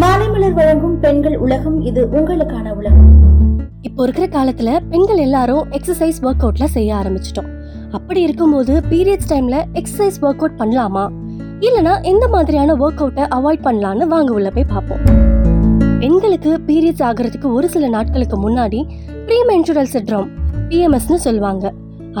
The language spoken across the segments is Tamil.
மாலைமலர் வழங்கும் பெண்கள் உலகம் இது உங்களுக்கான உலகம். இப்போ இருக்கிற காலத்துல பெண்கள் எல்லாரும் எக்ஸசைஸ் ஒர்க் அவுட்ல செய்ய ஆரம்பிச்சிட்டோம். அப்படி இருக்கும்போது பீரியட்ஸ் டைம்ல எக்ஸசைஸ் ஒர்க் அவுட் பண்ணலாமா? இல்லனா எந்த மாதிரியான ஒர்க் அவுட்டை அவாய்ட் பண்ணலாம்னு வாங்க உள்ள போய் பார்ப்போம். பெண்களுக்கு பீரியட்ஸ் ஆகிறதுக்கு ஒரு சில நாட்களுக்கு முன்னாடி ப்ரீ மென்சுரல் சிட்ரம் பிஎம்எஸ்னு சொல்லுவாங்க.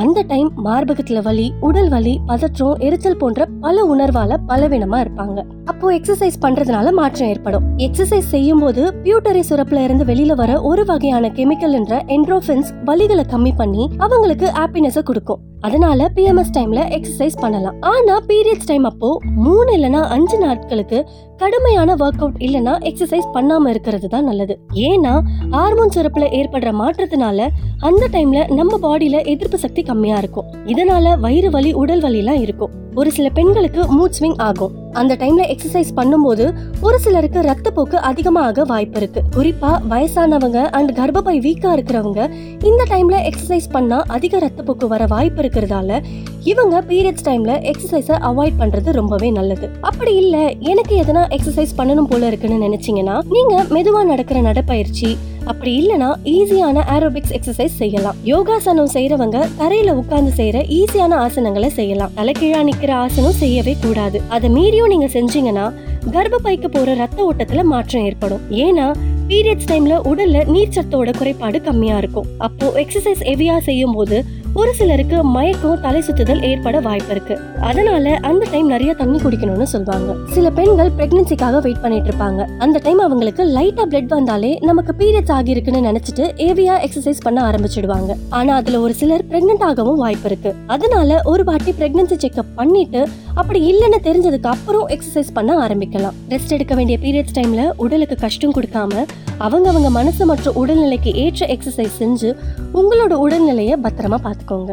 அந்த டைம் மார்பகத்துல வலி உடல் வலி பதற்றம் எரிச்சல் போன்ற பல உணர்வால பலவீனமா இருப்பாங்க. அப்போ எக்ஸசைஸ் பண்றதுனால மாற்றம் ஏற்படும். எக்ஸசைஸ் செய்யும் போது பியூட்டரி சுரப்புல இருந்து வெளியில வர ஒரு வகையான கெமிக்கல் என்ற என்ட்ரோஃபின்ஸ் வலிகளை கம்மி பண்ணி அவங்களுக்கு ஹாப்பினஸ் கொடுக்கும். அதனால பிஎம்எஸ் டைம்ல எக்ஸசைஸ் பண்ணலாம். ஆனா பீரியட்ஸ் டைம் அப்போ மூணு இல்லனா அஞ்சு நாட்களுக்கு கடுமையான ஒர்க் அவுட் இல்லனா எக்ஸசைஸ் பண்ணாம இருக்கிறது தான் நல்லது. ஏன்னா ஹார்மோன் சுரப்புல ஏற்படுற மாற்றத்தினால அந்த டைம்ல நம்ம பாடியில எதிர்ப்பு சக்தி கம்மியா இருக்கும். இதனால வயிறு வலி உடல் வலி எல்லாம் இருக்கும். ஒரு சில பெண்களுக்கு மூட் ஸ்விங் ஆகும். அந்த டைம்ல எக்ஸசைஸ் பண்ணும்போது ஒரு சிலருக்கு ரத்தப்போக்கு அதிகமாக வாய்ப்பு இருக்கு. குறிப்பா வயசானவங்க அண்ட் கர்ப்பப்பை வீக்கா இருக்கிறவங்க இந்த டைம்ல எக்ஸசைஸ் பண்ணா அதிக ரத்தப்போக்கு வர வாய்ப்பு இருக்கிறதால இவங்க பீரியட்ஸ் டைம்ல எக்ஸசைஸை அவாய்ட் பண்றது ரொம்பவே நல்லது. அப்படி இல்ல எனக்கு எதனா எக்ஸசைஸ் பண்ணணும் போல இருக்குன்னு நினைச்சீங்கன்னா நீங்க மெதுவா நடக்கிற நடைப்பயிற்சி அப்படி இல்லனா ஈஸியான ஏரோபிக்ஸ் எக்ஸசைஸ் செய்யலாம். யோகாசனம் செய்யறவங்க தரையில உட்கார்ந்து செய்யற ஈஸியான ஆசனங்களை செய்யலாம். தலைக்கீழா நிக்கிற ஆசனம் செய்யவே கூடாது. அதை மீறியும் நீங்க செஞ்சீங்கன்னா கர்ப்பப்பைக்கு போற ரத்த ஓட்டத்துல மாற்றம் ஏற்படும். ஏன்னா பீரியட்ஸ் டைம்ல உடல்ல நீர்ச்சத்தோட குறைபாடு கம்மியா இருக்கும். அப்போ எக்ஸசைஸ் ஹெவியா செய்யும் போது ஒரு சிலருக்கு மயக்கம் தலை சுத்துதல் ஏற்பட வாய்ப்பு இருக்கு. அதனால அந்த டைம் நிறைய தண்ணி குடிக்கணும்னு சொல்லுவாங்க சில பெண்கள் பிரெக்னன்சிக்காக வெயிட் பண்ணிட்டு இருப்பாங்க. அந்த டைம் அவங்களுக்கு லைட்டா பிளட் வந்தாலே நமக்கு பீரியட்ஸ் ஆகிருக்குன்னு நினைச்சிட்டு ஹெவியா எக்ஸசைஸ் பண்ண ஆரம்பிச்சிடுவாங்க. ஆனா அதுல ஒரு சிலர் பிரெக்னென்ட் ஆகவும் வாய்ப்பு இருக்கு. அதனால ஒரு வாட்டி பிரெக்னன்சி செக்அப் பண்ணிட்டு அப்படி இல்லைன்னு தெரிஞ்சதுக்கு அப்புறம் எக்ஸசைஸ் பண்ண ஆரம்பிக்கலாம். ரெஸ்ட் எடுக்க வேண்டிய பீரியட்ஸ் டைம்ல உடலுக்கு கஷ்டம் கொடுக்காம அவங்க அவங்க மனசு மற்றும் உடல்நிலைக்கு ஏற்ற எக்ஸசைஸ் செஞ்சு உங்களோட உடல்நிலையை பத்திரமா பார்த்துக்கோங்க.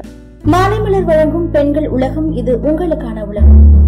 மாலைமலர் வழங்கும் பெண்கள் உலகம் இது உங்களுக்கான உலகம்.